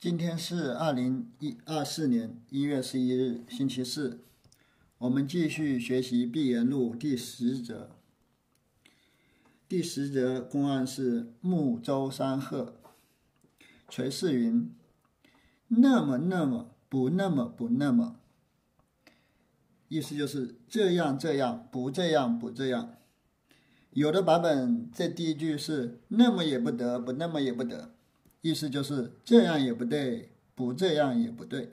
今天是二零一二四年一月十一日，星期四。我们继续学习《碧岩录》第十则。第十则公案是木舟山鹤。垂世云：“那么那么不那么不那么。”意思就是这样这样不这样不这样。有的版本这第一句是“那么也不得，不那么也不得”。意思就是这样也不对，不这样也不对。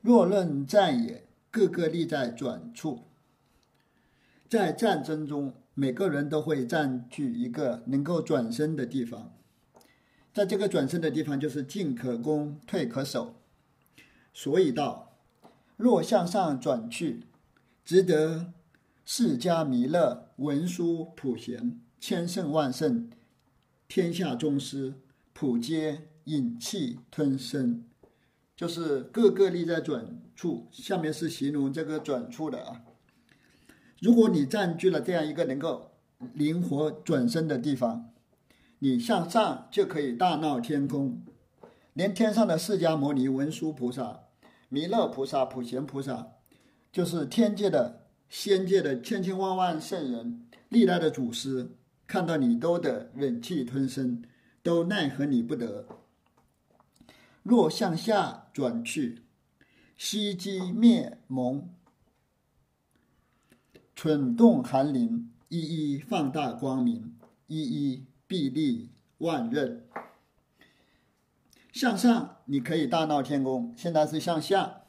若论战也，个个立在转处。在战争中，每个人都会占据一个能够转身的地方，在这个转身的地方，就是进可攻，退可守。所以道：若向上转去，值得释迦弥勒，文殊普贤，千圣万圣。天下宗师，普皆引气吞声，就是各个立在转处。下面是形容这个转处的啊。如果你占据了这样一个能够灵活转身的地方，你向上就可以大闹天宫，连天上的释迦牟尼、文殊菩萨、弥勒菩萨、普贤菩萨，就是天界的、仙界的千千万万圣人、历代的祖师。看到你都得忍气吞声，都奈何你不得。若向下转去，息机灭蒙，蠢动寒林，一一放大光明，一一臂力万仞。向上你可以大闹天宫，现在是向下，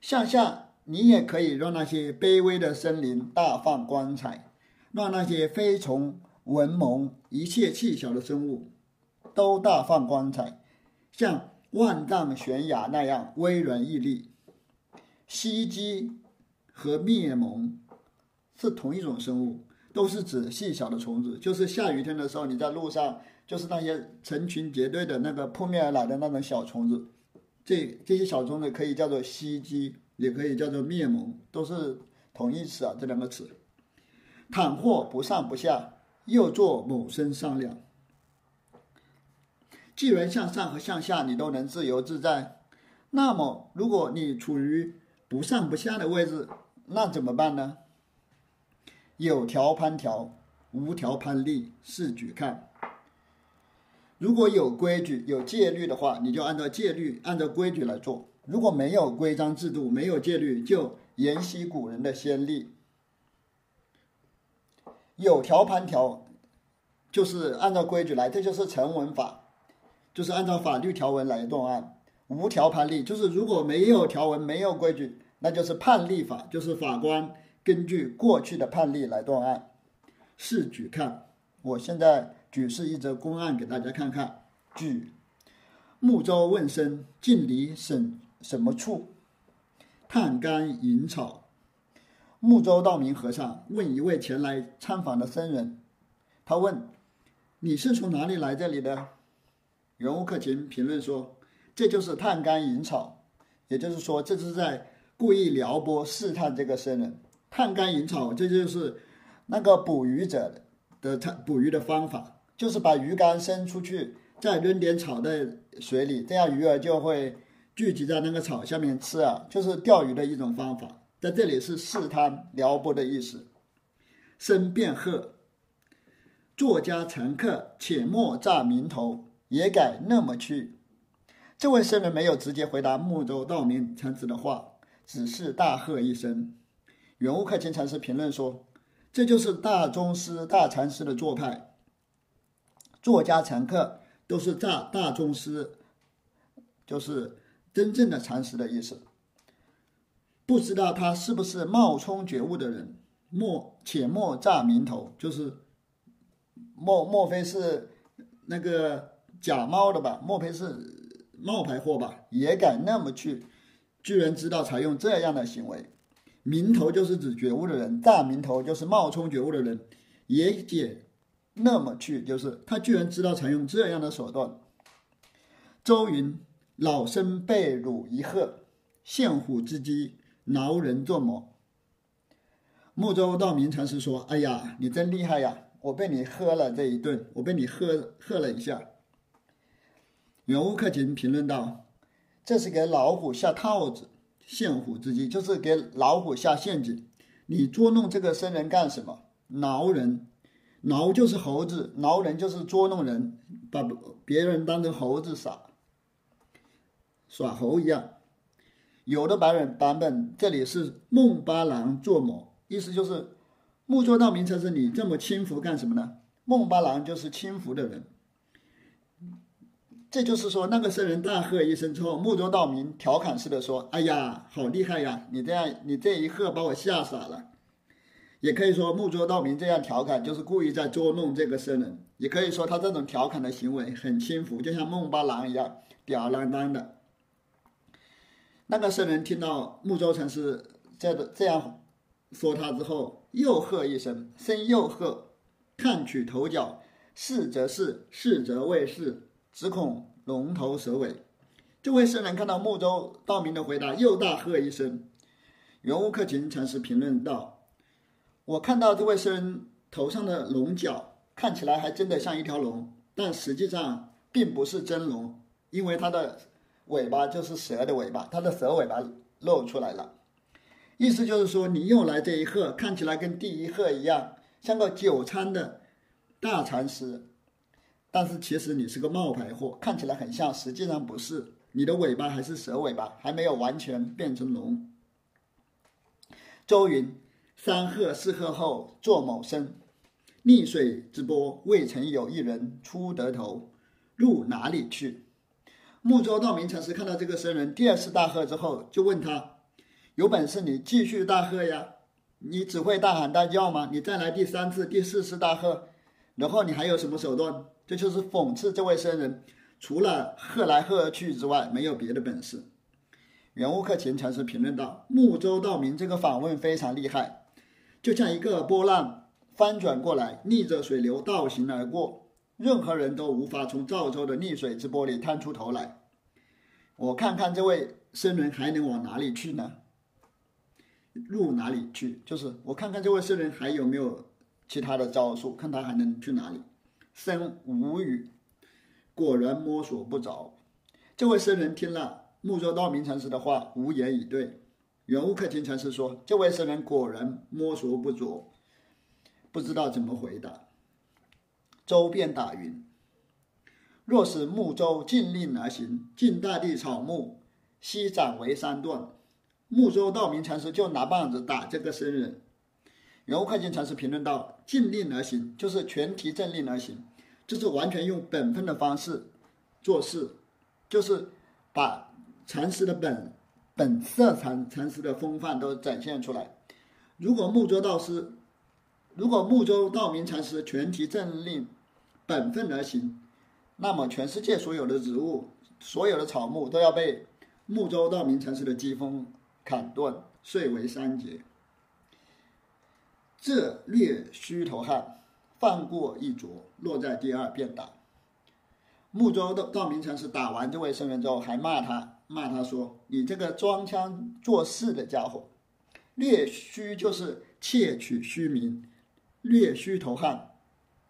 向下你也可以让那些卑微的生灵大放光彩，让那些飞虫。文蒙一切细小的生物，都大放光彩，像万丈悬崖那样巍然屹立。西鸡和灭蒙是同一种生物，都是指细小的虫子。就是下雨天的时候，你在路上，就是那些成群结队的那个扑面而来的那种小虫子。这这些小虫子可以叫做西鸡，也可以叫做灭蒙，都是同义词啊。这两个词，倘或不上不下。又做某身商量。既然向上和向下你都能自由自在，那么如果你处于不上不下的位置，那怎么办呢？有条攀条，无条攀立，试举看。如果有规矩、有戒律的话，你就按照戒律、按照规矩来做；如果没有规章制度、没有戒律，就沿袭古人的先例。有条盘条，就是按照规矩来，这就是成文法，就是按照法律条文来断案。无条判例，就是如果没有条文、没有规矩，那就是判例法，就是法官根据过去的判例来断案。试举看，我现在举示一则公案给大家看看。举木舟问声，近离什什么处？探干引草。木舟道明和尚问一位前来参访的僧人：“他问，你是从哪里来这里的？”人物克勤评论说：“这就是探竿引草，也就是说，这是在故意撩拨试探这个僧人。探竿引草，这就是那个捕鱼者的探捕鱼的方法，就是把鱼竿伸出去，再扔点草在水里，这样鱼儿就会聚集在那个草下面吃啊，就是钓鱼的一种方法。”在这里是试探撩拨的意思。申辩鹤，作家乘客，且莫诈名头，也改那么去。这位僧人没有直接回答木舟道明禅师的话，只是大喝一声。圆悟克勤禅师评论说：“这就是大宗师、大禅师的做派。作家乘客都是诈大宗师，就是真正的禅师的意思。”不知道他是不是冒充觉悟的人，莫且莫诈名头，就是莫莫非是那个假冒的吧？莫非是冒牌货吧？也敢那么去，居然知道采用这样的行为，名头就是指觉悟的人，诈名头就是冒充觉悟的人，也解那么去，就是他居然知道采用这样的手段。周云老身被辱一喝，献虎之机。挠人做魔。木舟道明禅师说：“哎呀，你真厉害呀！我被你喝了这一顿，我被你喝喝了一下。”袁乌克勤评论道：“这是给老虎下套子，陷虎之计，就是给老虎下陷阱。你捉弄这个僧人干什么？挠人，挠就是猴子，挠人就是捉弄人，把别人当成猴子耍，耍猴一样。有的版本版本这里是孟巴郎作某，意思就是木州道明禅师，你这么轻浮干什么呢？孟巴郎就是轻浮的人。”这就是说，那个僧人大喝一声之后，木州道明调侃似的说：“哎呀，好厉害呀！你这样，你这一喝把我吓傻了。”也可以说，木州道明这样调侃就是故意在捉弄这个僧人。也可以说，他这种调侃的行为很轻浮，就像孟巴郎一样吊儿郎当的。那个僧人听到木州禅师这这样说他之后，又喝一声，声又喝，看取头角，是则是，是则未是。只恐龙头蛇尾。这位僧人看到木州道明的回答，又大喝一声。圆悟克勤禅师评论道：“我看到这位僧人头上的龙角，看起来还真的像一条龙，但实际上并不是真龙，因为他的尾巴就是蛇的尾巴，它的蛇尾巴露出来了。意思就是说，你又来这一鹤，看起来跟第一鹤一样，像个久餐的大禅师。”但是其实你是个冒牌货，看起来很像，实际上不是。你的尾巴还是蛇尾巴，还没有完全变成龙。周云：三鹤四鹤后作某生，逆水之波未曾有一人出得头，入哪里去？木州道明禅师看到这个僧人第二次大喝之后，就问他：有本事你继续大喝呀？你只会大喊大叫吗？你再来第三次、第四次大喝，然后你还有什么手段？这就是讽刺这位僧人，除了喝来喝去之外，没有别的本事。圆悟克勤禅师评论道：“木州道明这个访问非常厉害，就像一个波浪翻转过来，逆着水流倒行而过，任何人都无法从赵州的逆水之波里探出头来。我看看这位僧人还能往哪里去呢？入哪里去？就是我看看这位僧人还有没有其他的招数，看他还能去哪里。”僧无语，果然摸索不着。这位僧人听了木州道明禅师的话，无言以对。圆悟克勤禅师说：“这位僧人果然摸索不着，不知道怎么回答。”周便打云：“若是木舟禁令而行，尽大地草木，悉斩为三段。”木舟道明禅师就拿棒子打这个僧人。圆悟克勤禅师评论道：“禁令而行，就是全体正令而行，就是完全用本分的方式做事，就是把禅师的本本色、禅禅师的风范都展现出来。如果木舟道师，如果木州道明禅师全体正令、本分而行，那么全世界所有的植物、所有的草木都要被木州道明禅师的疾风砍断，碎为三截。”这略虚头汗，放过一着，落在第二便打。木州道道明禅师打完这位僧人之后，还骂他，骂他说：“你这个装腔作势的家伙！”略虚就是窃取虚名，略虚头汗，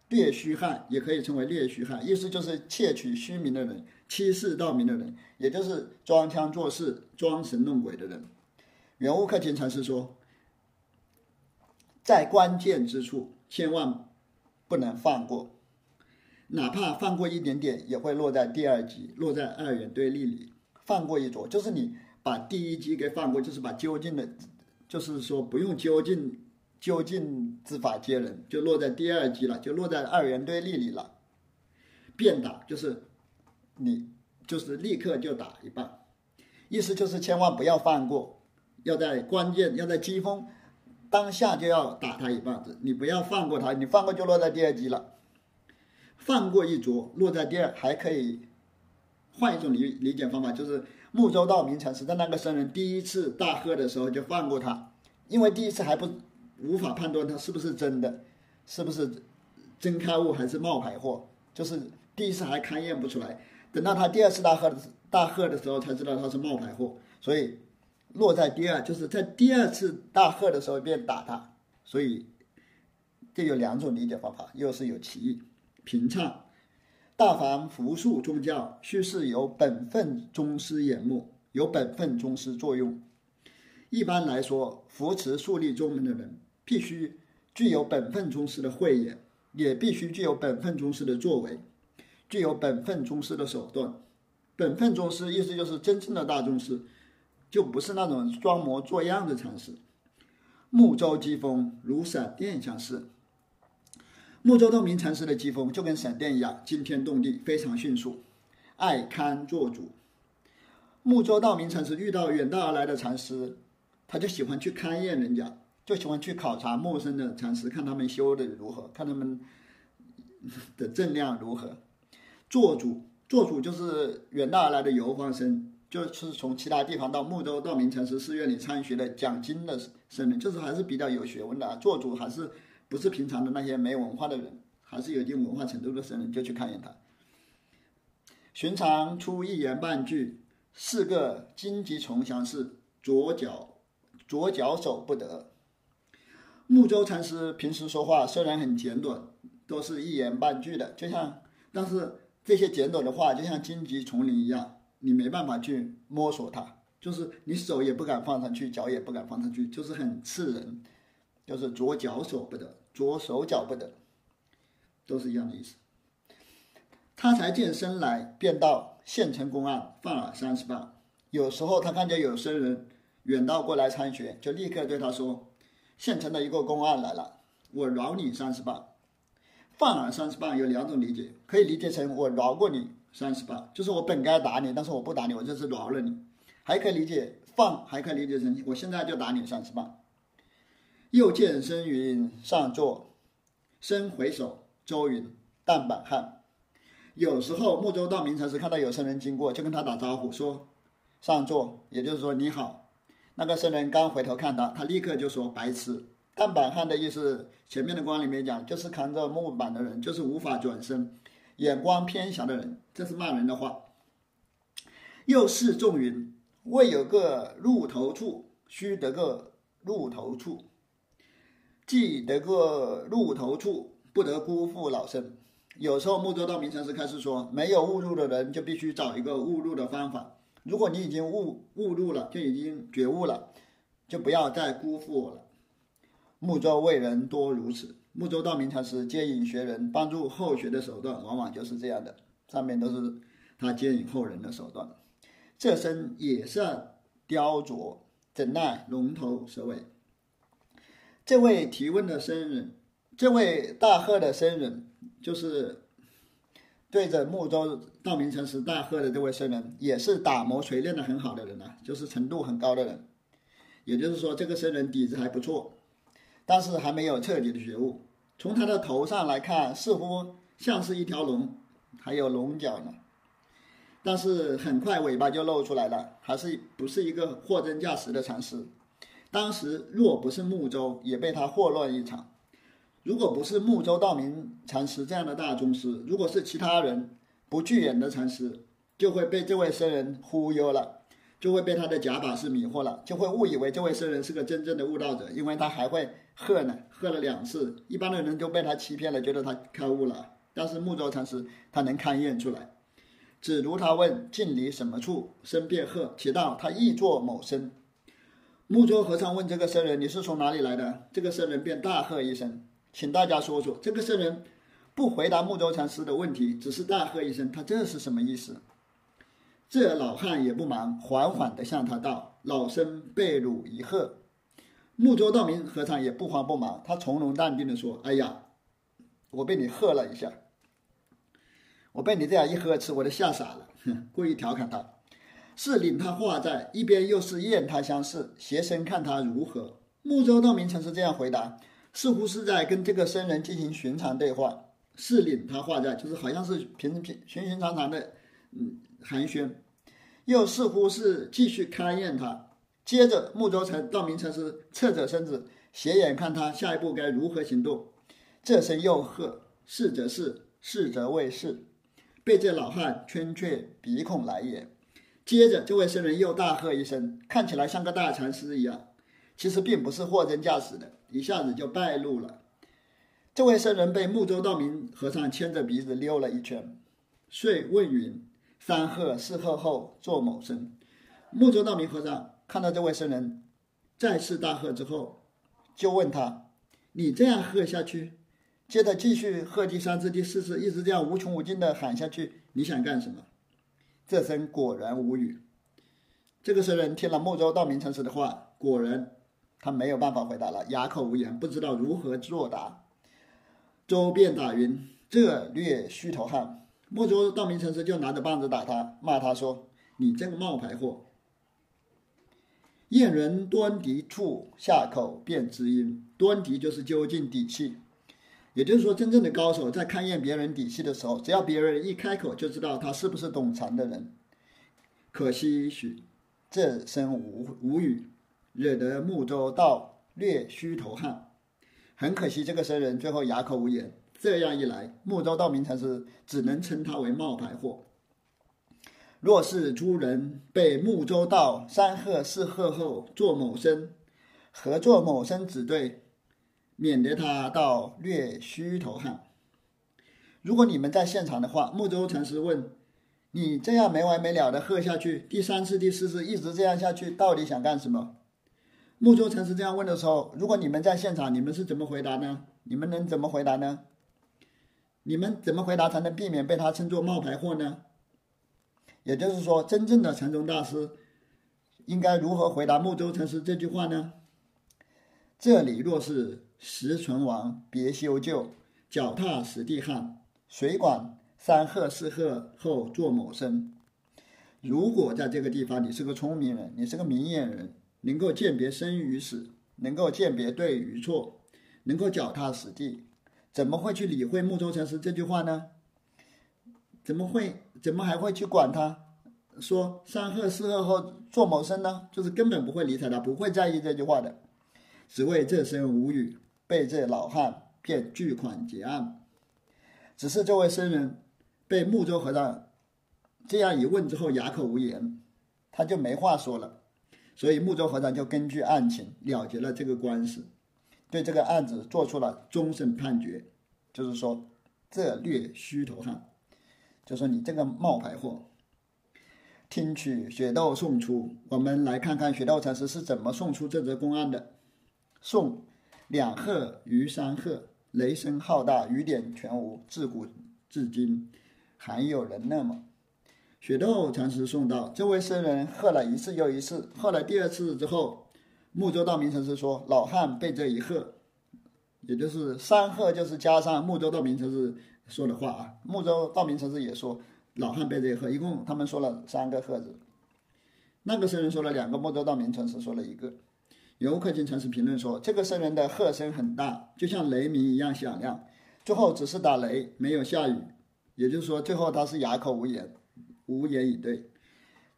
略虚汉也可以称为略虚汉，意思就是窃取虚名的人，欺世盗名的人，也就是装腔作势、装神弄鬼的人。圆悟克勤禅师说。在关键之处，千万不能放过，哪怕放过一点点，也会落在第二级，落在二元对立里。放过一着，就是你把第一级给放过，就是把究竟的，就是说不用究竟，究竟之法接人，就落在第二级了，就落在二元对立里了。变打就是你就是立刻就打一棒，意思就是千万不要放过，要在关键，要在机锋。当下就要打他一棒子，你不要放过他，你放过就落在第二级了。放过一着，落在第二，还可以换一种理理解方法，就是木州道明禅师在那个僧人第一次大喝的时候就放过他，因为第一次还不无法判断他是不是真的，是不是真开悟还是冒牌货，就是第一次还勘验不出来，等到他第二次大喝大喝的时候才知道他是冒牌货，所以。落在第二，就是在第二次大喝的时候便打他，所以这有两种理解方法，又是有歧义。平唱，大凡服术宗教，须是有本分宗师眼目，有本分宗师作用。一般来说，扶持树立宗门的人，必须具有本分宗师的慧眼，也必须具有本分宗师的作为，具有本分宗师的手段。本分宗师意思就是真正的大宗师，就不是那种装模作样的禅师。木舟疾风如闪电相似。木舟道明禅师的疾风就跟闪电一样惊天动地，非常迅速，爱堪做主。木舟道明禅师遇到远道而来的禅师，他就喜欢去勘验人家，就喜欢去考察陌生的禅师，看他们修的如何，看他们的正量如何。做主，做主就是远道而来的游方僧，就是从其他地方到木州道明禅师寺院里参学的讲经的僧人，就是还是比较有学问的。做主还是。不是平常的那些没文化的人，还是有一定文化程度的僧人，就去看一眼他。寻常出一言半句，四个荆棘丛相似，左脚左脚手不得。木舟禅师平时说话虽然很简短，都是一言半句的，就像但是这些简短的话就像荆棘丛林一样，你没办法去摸索它，就是你手也不敢放上去，脚也不敢放上去，就是很刺人，就是左脚手不得。左手脚不得，都是一样的意思。他才见生来，便到县城公案放了三十棒。有时候他看见有僧人远道过来参学，就立刻对他说：“县城的一个公案来了，我饶你三十棒。”放了三十棒有两种理解，可以理解成我饶过你三十棒，就是我本该打你，但是我不打你，我这次饶了你。还可以理解放，还可以理解成我现在就打你三十棒。又见生云上座，生回首，周云淡板汉。有时候木舟道明禅师看到有僧人经过，就跟他打招呼说：“上座。”也就是说你好。那个僧人刚回头看他，他立刻就说：“白痴。”但板汉的意思，前面的光里面讲，就是扛着木板的人，就是无法转身、眼光偏狭的人，这是骂人的话。又是众云：“未有个入头处，须得个入头处。”既得个入头处，不得辜负老僧。有时候木舟道明禅师开始说，没有误入的人就必须找一个误入的方法。如果你已经误误入了，就已经觉悟了，就不要再辜负我了。木舟为人多如此，木舟道明禅师接引学人、帮助后学的手段，往往就是这样的。上面都是他接引后人的手段。这身也善雕琢，怎奈龙头蛇尾。这位提问的僧人，这位大喝的僧人，就是对着木舟道明禅师大喝的这位僧人，也是打磨锤炼的很好的人啊，就是程度很高的人。也就是说，这个僧人底子还不错，但是还没有彻底的觉悟。从他的头上来看，似乎像是一条龙，还有龙角呢。但是很快尾巴就露出来了，还是不是一个货真价实的禅师。当时若不是木舟，也被他祸乱一场。如果不是木州道明禅师这样的大宗师，如果是其他人不具眼的禅师，就会被这位僧人忽悠了，就会被他的假把式迷惑了，就会误以为这位僧人是个真正的悟道者，因为他还会喝呢，喝了两次，一般的人就被他欺骗了，觉得他开悟了。但是木州禅师他能勘验出来，只如他问近离什么处，僧便喝，提到他亦作某僧。木舟和尚问这个僧人：“你是从哪里来的？”这个僧人便大喝一声：“请大家说说。”这个僧人不回答木舟禅师的问题，只是大喝一声：“他这是什么意思？”这老汉也不忙，缓缓地向他道：“老僧被汝一喝。”木舟道明和尚也不慌不忙，他从容淡定地说：“哎呀，我被你喝了一下，我被你这样一呵斥，我都吓傻了。”哼，故意调侃他。是领他话在一边，又是验他相视，斜身看他如何。木舟道明禅师这样回答，似乎是在跟这个僧人进行寻常对话。是领他画在，就是好像是平平寻寻常常的嗯寒暄，又似乎是继续勘验他。接着木舟禅道明禅师侧着身子，斜眼看他下一步该如何行动。这声又喝，是则是，是则未是，被这老汉圈却鼻孔来也。接着，这位僧人又大喝一声，看起来像个大禅师一样，其实并不是货真价实的，一下子就败露了。这位僧人被木州道明和尚牵着鼻子溜了一圈，遂问云：“三喝四喝后作某声。”木州道明和尚看到这位僧人再次大喝之后，就问他：“你这样喝下去，接着继续喝第三次、第四次，一直这样无穷无尽的喊下去，你想干什么？”这僧果然无语。这个僧人听了木州道明禅师的话，果然他没有办法回答了，哑口无言，不知道如何作答。周便打云：“这略虚头汉。”木州道明禅师就拿着棒子打他，骂他说：“你这个冒牌货！”验人端敌处，下口便知音。端敌就是究竟底细，也就是说，真正的高手在勘验别人底细的时候，只要别人一开口，就知道他是不是懂禅的人。可惜许这生无无语，惹得穆州道略虚头汗。很可惜，这个僧人最后哑口无言。这样一来，穆州道明禅师只能称他为冒牌货。若是诸人被穆州道三喝四喝后做某身，合作某身只对，免得他到略虚头汗。如果你们在现场的话，穆州禅师问你这样没完没了的喝下去，第三次、第四次一直这样下去，到底想干什么？木州禅师这样问的时候，如果你们在现场，你们是怎么回答呢？你们能怎么回答呢？你们怎么回答才能避免被他称作冒牌货呢？也就是说，真正的禅宗大师应该如何回答木州禅师这句话呢？这里若是时存亡，别修旧，脚踏实地汉，谁管三喝四喝后做某生？如果在这个地方你是个聪明人，你是个明眼人，能够鉴别生与死，能够鉴别对与错，能够脚踏实地，怎么会去理会木州禅师这句话呢？怎么会？怎么还会去管他？说三喝四喝后做谋生呢？就是根本不会理睬他，不会在意这句话的。只为这身无语，被这老汉便巨款结案。只是这位僧人被木州和尚这样一问之后，哑口无言，他就没话说了。所以木州和尚就根据案情了结了这个官司，对这个案子做出了终审判决，就是说这略虚头汉。就说你这个冒牌货，听取雪窦送出，我们来看看雪窦禅师是怎么送出这则公案的。送两鹤于三鹤，雷声浩大，雨点全无，自古至今还有人那么。雪窦禅师送到，这位僧人喝了一次又一次，喝了第二次之后，木州道明禅师说：“老汉被这一喝，也就是三喝，就是加上木州道明禅师。”说的话啊，木州道明禅师也说老汉被这一喝，一共他们说了三个喝字。那个僧人说了两个，木州道明禅师说了一个。游客经禅师评论说，这个僧人的喝声很大，就像雷鸣一样响亮。最后只是打雷，没有下雨，也就是说最后他是哑口无言，无言以对。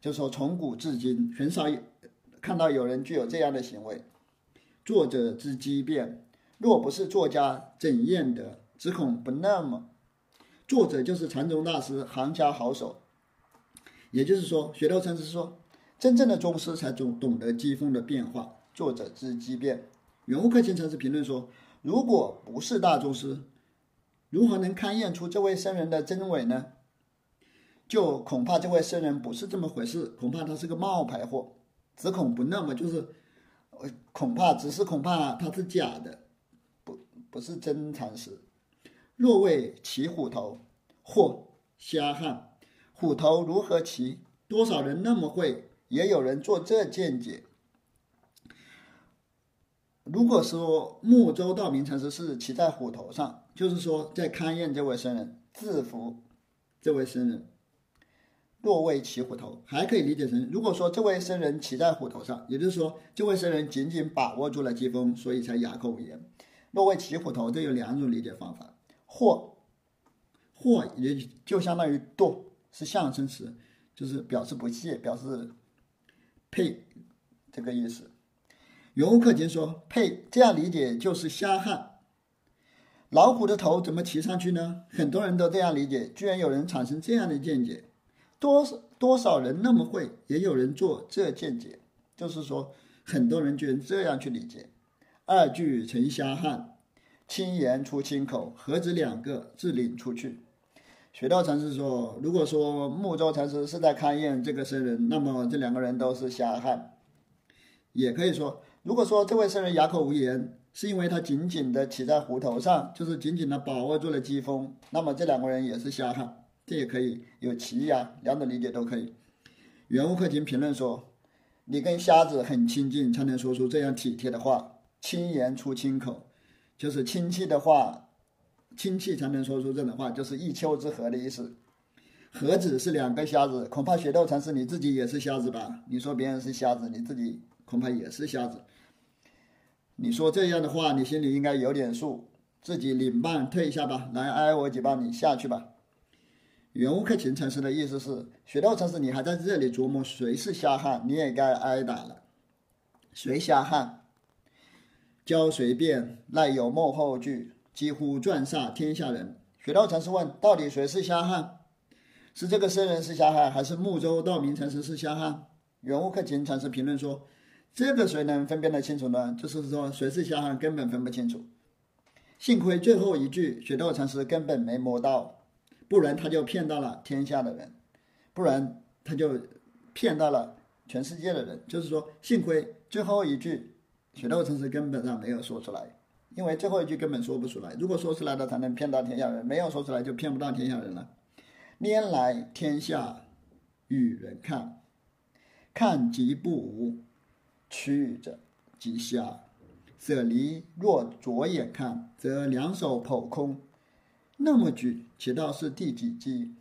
就说从古至今很少有看到有人具有这样的行为。作者之机变，若不是作家怎验得？只恐不那么。作者就是禅宗大师，行家好手。也就是说，雪道禅师说，真正的宗师才懂懂得机锋的变化。作者之机变，圆悟克勤禅师评论说，如果不是大宗师，如何能勘验出这位僧人的真伪呢？就恐怕这位僧人不是这么回事，恐怕他是个冒牌货。只恐不那么，就是恐怕只是恐怕他是假的，不不是真禅师。若为骑虎头，或瞎汉，虎头如何骑？多少人那么会？也有人做这见解。如果说木州道明禅师是骑在虎头上，就是说在勘验这位僧人，制服这位僧人。若为骑虎头，还可以理解成，如果说这位僧人骑在虎头上，也就是说这位僧人紧紧把握住了机锋，所以才哑口无言。若为骑虎头，这有两种理解方法。或，或也就相当于堕，是象声词，就是表示不屑，表示呸这个意思。袁悟克经说呸，这样理解就是瞎汉。老虎的头怎么骑上去呢？很多人都这样理解，居然有人产生这样的见解。多多少人那么会，也有人做这见解，就是说很多人居然这样去理解。二句成瞎汉。轻言出清口，何止两个？自领出去。雪道禅师说，如果说木舟禅师是在勘验这个僧人，那么这两个人都是瞎汉。也可以说，如果说这位僧人哑口无言，是因为他紧紧的骑在虎头上，就是紧紧的把握住了机锋，那么这两个人也是瞎汉。这也可以有歧义啊，两种理解都可以。袁悟克勤评论说：“你跟瞎子很亲近，才能说出这样体贴的话，轻言出亲口，就是亲戚的话。”亲戚才能说出这种话，就是一丘之貉的意思。何止是两个瞎子，恐怕雪道禅师你自己也是瞎子吧？你说别人是瞎子，你自己恐怕也是瞎子。你说这样的话，你心里应该有点数，自己领棒退一下吧，来挨我几棒，你下去吧。袁悟克勤禅师的意思是，雪道禅师你还在这里琢磨谁是瞎汉，你也该挨打了。谁瞎汉？教谁辩？赖有幕后剧。几乎赚煞天下人。雪道禅师问：“到底谁是瞎汉？是这个僧人是瞎汉，还是木州道明禅师是瞎汉？”袁悟克勤禅师评论说：“这个谁能分辨得清楚呢？就是说谁是瞎汉根本分不清楚。幸亏最后一句雪道禅师根本没摸到，不然他就骗到了天下的人，不然他就骗到了全世界的人。就是说，幸亏最后一句雪道成师根本上没有说出来。”因为最后一句根本说不出来，如果说出来了才能骗到天下人，没有说出来就骗不到天下人了。拈来天下与人看，看即不无，去者即瞎。舍离若左眼看，则两手剖空。那么举，且道是第几机？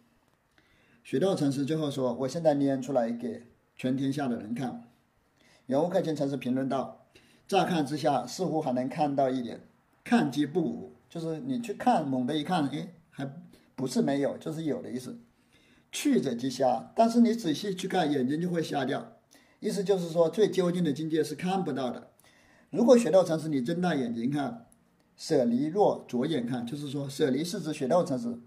雪道禅师最后说：“我现在拈出来给全天下的人看。”袁悟克勤禅师评论道。乍看之下，似乎还能看到一点，看即不无，就是你去看，猛地一看，哎，还不是没有，就是有的意思。去者即瞎，但是你仔细去看，眼睛就会瞎掉。意思就是说，最究竟的境界是看不到的。如果学道禅师，你睁大眼睛看，舍离若左眼看，就是说，舍离是指血道禅师。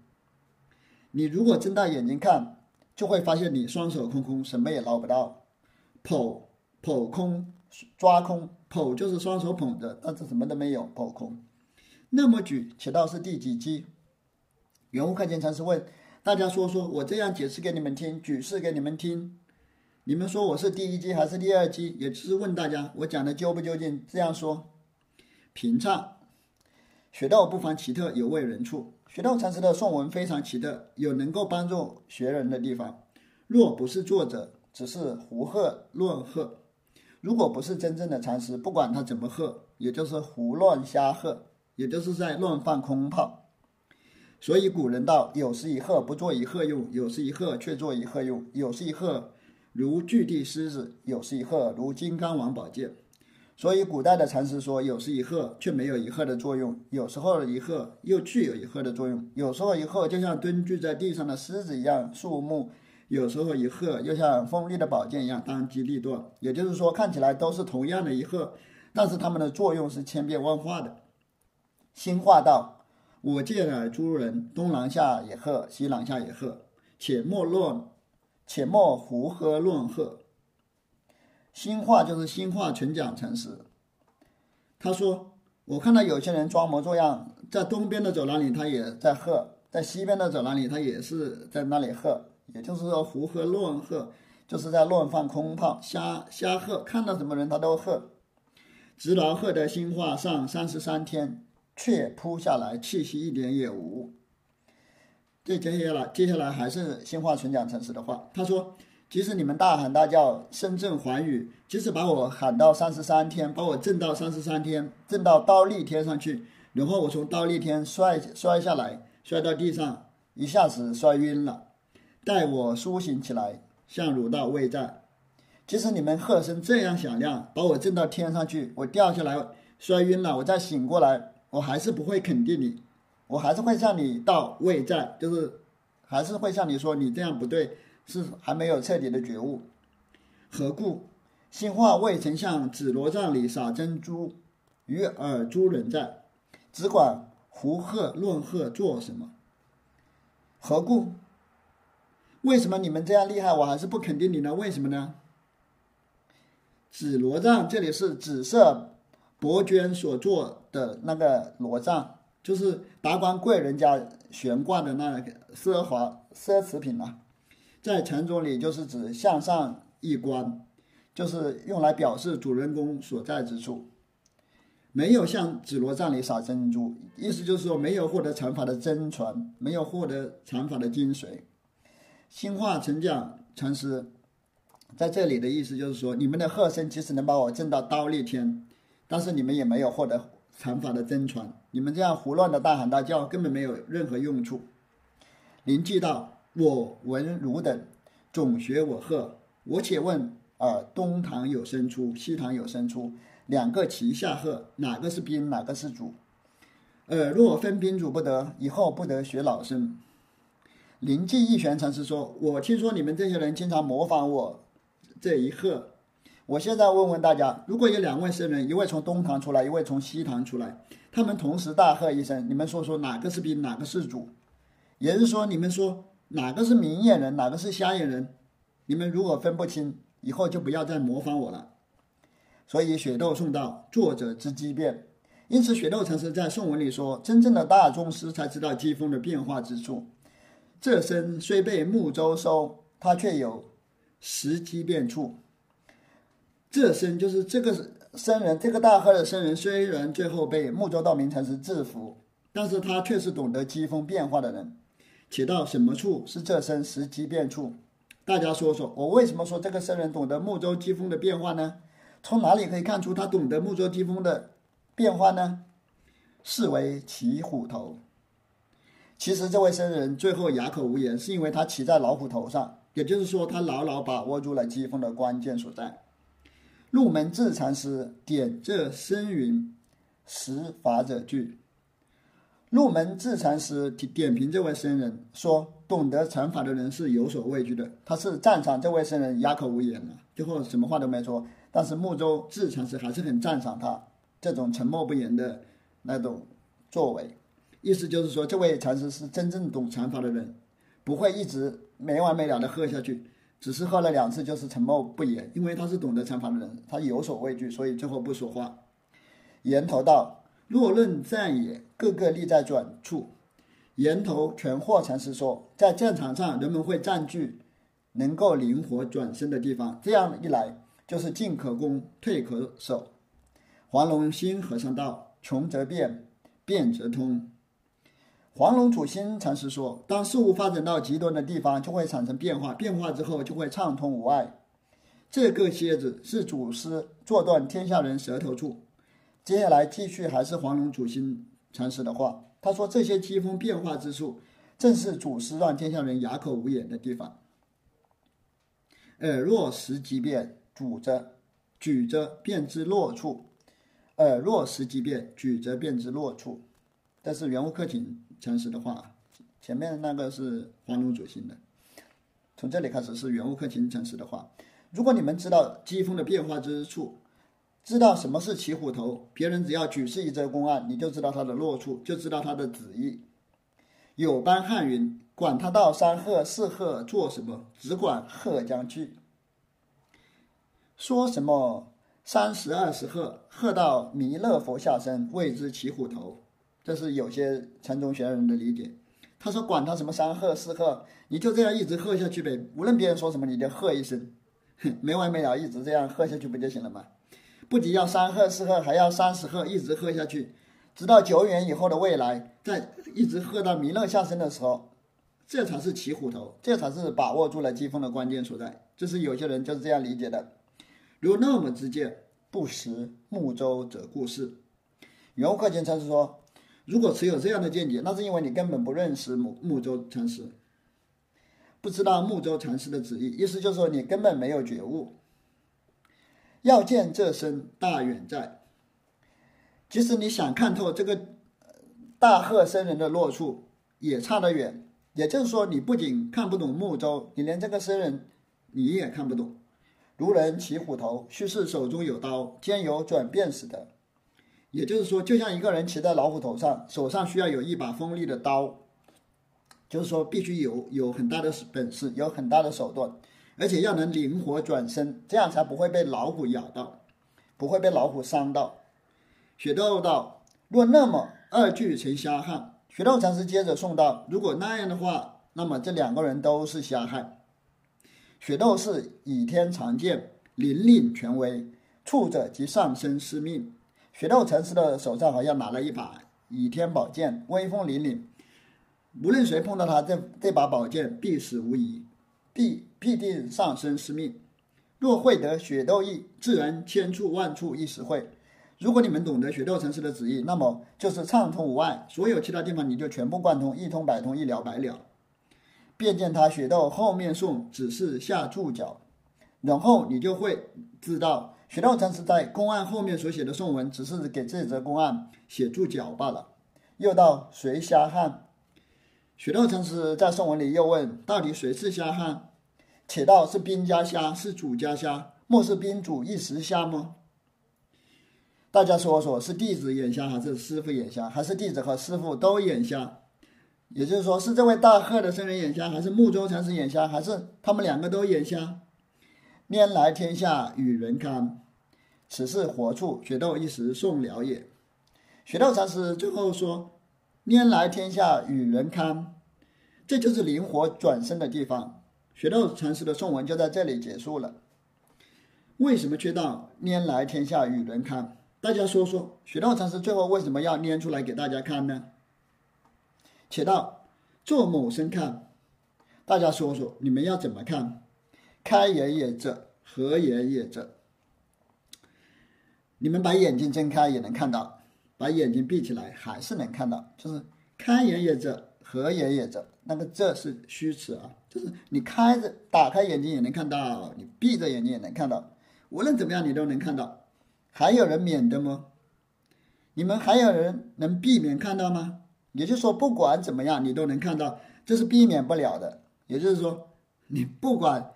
你如果睁大眼睛看，就会发现你双手空空，什么也捞不到，剖剖空。抓空捧就是双手捧着，但是什么都没有，捧空。那么举，且道是第几击？圆悟克勤禅师问大家说说，我这样解释给你们听，举示给你们听，你们说我是第一击还是第二击？也就是问大家，我讲的究不究竟？这样说，平畅。学道不妨奇特，有味人处。学道禅师的颂文非常奇特，有能够帮助学人的地方。若不是作者，只是胡喝乱喝。如果不是真正的禅师，不管他怎么喝，也就是胡乱瞎喝，也就是在乱放空炮。所以古人道：有时一喝不做一喝用，有时一喝却做一喝用；有时一喝如巨地狮子，有时一喝如金刚王宝剑。所以古代的禅师说：有时一喝却没有一喝的作用，有时候一喝又具有一喝的作用，有时候一喝就像蹲踞在地上的狮子一样肃穆。有时候一喝又像锋利的宝剑一样当机立断，也就是说看起来都是同样的一喝，但是它们的作用是千变万化的。新话道：“我见尔诸人，东廊下也喝，西廊下也喝，且莫乱，且莫胡喝论喝。”新话就是新话纯讲诚实。他说：“我看到有些人装模作样，在东边的走廊里他也在喝，在西边的走廊里他也是在那里喝。”也就是说，胡喝乱喝，就是在乱放空炮，瞎瞎喝，看到什么人他都喝。直到喝得新话上三十三天，却扑下来，气息一点也无。这接下来，接下来还是新话纯讲诚实的话。他说：“即使你们大喊大叫，声震寰宇，即使把我喊到三十三天，把我震到三十三天，震到倒立天上去，然后我从倒立天摔摔下来，摔到地上，一下子摔晕了。”待我苏醒起来，向汝道未在。即使你们喝声这样响亮，把我震到天上去，我掉下来摔晕了，我再醒过来，我还是不会肯定你，我还是会向你道未在，就是还是会向你说你这样不对，是还没有彻底的觉悟。何故？新化未曾向紫罗帐里撒珍珠，与尔诸人在，只管胡喝论喝做什么？何故？为什么你们这样厉害，我还是不肯定你呢？为什么呢？紫罗帐这里是紫色薄绢所做的那个罗帐，就是达官贵人家悬挂的那个奢华奢侈品啊，在禅宗里就是指向上一观，就是用来表示主人公所在之处。没有向紫罗帐里撒珍珠，意思就是说没有获得禅法的真传，没有获得禅法的精髓。心化成讲禅师在这里的意思就是说，你们的鹤身即使能把我震到刀立天，但是你们也没有获得禅法的真传，你们这样胡乱的大喊大叫，根本没有任何用处。临记道：“我闻汝等总学我鹤，我且问：尔东堂有生出，西堂有生出。”两个齐下鹤，哪个是宾，哪个是主？呃，若分宾主不得，以后不得学老生。灵寂一玄禅师说：“我听说你们这些人经常模仿我这一鹤，我现在问问大家，如果有两位僧人，一位从东堂出来，一位从西堂出来，他们同时大喝一声，你们说说哪个是宾，哪个是主？也就是说，你们说哪个是明眼人，哪个是瞎眼人？你们如果分不清，以后就不要再模仿我了。”所以雪窦送道，作者之机变。因此，雪窦禅师在颂文里说：“真正的大宗师才知道机锋的变化之处。这身虽被木舟收，他却有时机变处。这身就是这个僧人，这个大喝的僧人，虽然最后被木舟道明禅师制服，但是他却是懂得机锋变化的人。且到什么处是这身时机变处？大家说说，我为什么说这个僧人懂得木舟机锋的变化呢？”从哪里可以看出他懂得木舟机锋的变化呢？视为骑虎头。其实这位僧人最后哑口无言，是因为他骑在老虎头上，也就是说他牢牢把握住了机锋的关键所在。入门智禅师点这僧云：识法者惧。入门智禅师点评这位僧人说：懂得禅法的人是有所畏惧的。他是赞赏这位僧人哑口无言了，最后什么话都没说。但是木舟智禅师还是很赞赏他这种沉默不言的那种作为，意思就是说，这位禅师是真正懂禅法的人，不会一直没完没了的喝下去，只是喝了两次就是沉默不言，因为他是懂得禅法的人，他有所畏惧，所以最后不说话。言头道：“若论战也，个个立在转处。”言头全惑禅师说，在战场上，人们会占据能够灵活转身的地方，这样一来。就是进可攻，退可守。黄龙心和尚道：“穷则变，变则通。”黄龙主心禅师说：“当事物发展到极端的地方，就会产生变化，变化之后就会畅通无碍。”这个蝎子是祖师坐断天下人舌头处。接下来继续还是黄龙主心禅师的话，他说：“这些机锋变化之处，正是祖师让天下人哑口无言的地方。耳若时即变。”拄着，举着便知落处；耳若识即变，举着便知落处。这是圆悟克勤禅师的话，前面那个是黄龙主心的。从这里开始是圆悟克勤禅师的话。如果你们知道机锋的变化之处，知道什么是骑虎头，别人只要举示一则公案，你就知道他的落处，就知道他的旨意。有班汉云：“管他到三鹤四鹤做什么，只管鹤将去。”说什么三十二十鹤，鹤到弥勒佛下生，谓之骑虎头。这是有些禅宗学人的理解。他说：“管他什么三鹤四鹤，你就这样一直喝下去呗。无论别人说什么，你就喝一声，哼没完没了，一直这样喝下去不就行了吗？不仅要三鹤四鹤，还要三十鹤，一直喝下去，直到久远以后的未来，再一直喝到弥勒下生的时候，这才是骑虎头，这才是把握住了机锋的关键所在。这是有些人就是这样理解的。”如那么之见，不识木舟者故事。袁克勤禅师说：“如果持有这样的见解，那是因为你根本不认识木木舟禅师，不知道木舟禅师的旨意。意思就是说，你根本没有觉悟。要见这身大远在，即使你想看透这个大鹤僧人的落处，也差得远。也就是说，你不仅看不懂木舟，你连这个僧人你也看不懂。”如人骑虎头，须是手中有刀，兼有转变使的。也就是说，就像一个人骑在老虎头上，手上需要有一把锋利的刀，就是说必须有有很大的本事，有很大的手段，而且要能灵活转身，这样才不会被老虎咬到，不会被老虎伤到。雪窦道：若那么二俱成瞎汉。雪窦禅师接着送道：如果那样的话，那么这两个人都是瞎汉。雪窦是倚天长剑，凛凛权威，触者即上身失命。雪窦禅师的手上好像拿了一把倚天宝剑，威风凛凛，无论谁碰到他这这把宝剑，必死无疑，必必定上身失命。若会得雪窦意，自然千处万处一时会。如果你们懂得雪窦禅师的旨意，那么就是畅通无碍，所有其他地方你就全部贯通，一通百通，一了百了。便见他雪窦后面送，只是下注脚，然后你就会知道，雪窦禅师在公案后面所写的颂文，只是给这则公案写注脚罢了。又道谁瞎汉？雪窦禅师在颂文里又问，到底谁是瞎汉？且道是兵家瞎，是主家瞎，莫是兵主一时瞎吗？大家说说，是弟子眼瞎，还是师傅眼瞎，还是弟子和师傅都眼瞎？也就是说，是这位大鹤的僧人眼瞎，还是木舟禅师眼瞎，还是他们两个都眼瞎？拈来天下与人堪，此事何处？雪窦一时送了也。雪窦禅师最后说：“拈来天下与人堪，这就是灵活转身的地方。”雪窦禅师的颂文就在这里结束了。为什么却到“拈来天下与人堪”？大家说说，雪窦禅师最后为什么要拈出来给大家看呢？且道做某生看，大家说说，你们要怎么看？开眼也者，合眼也者。你们把眼睛睁开也能看到，把眼睛闭起来还是能看到，就是开眼也者，合眼也者。那个这是虚词啊，就是你开着打开眼睛也能看到，你闭着眼睛也能看到，无论怎么样你都能看到。还有人免的吗？你们还有人能避免看到吗？也就是说，不管怎么样你都能看到，这是避免不了的。也就是说，你不管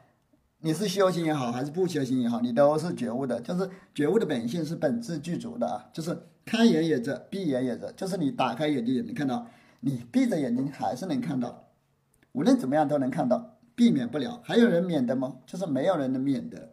你是修行也好，还是不修行也好，你都是觉悟的。就是觉悟的本性是本质具足的啊，就是开眼也者，闭眼也者，就是你打开眼睛也能看到，你闭着眼睛还是能看到。无论怎么样都能看到，避免不了。还有人免得吗？就是没有人能免得。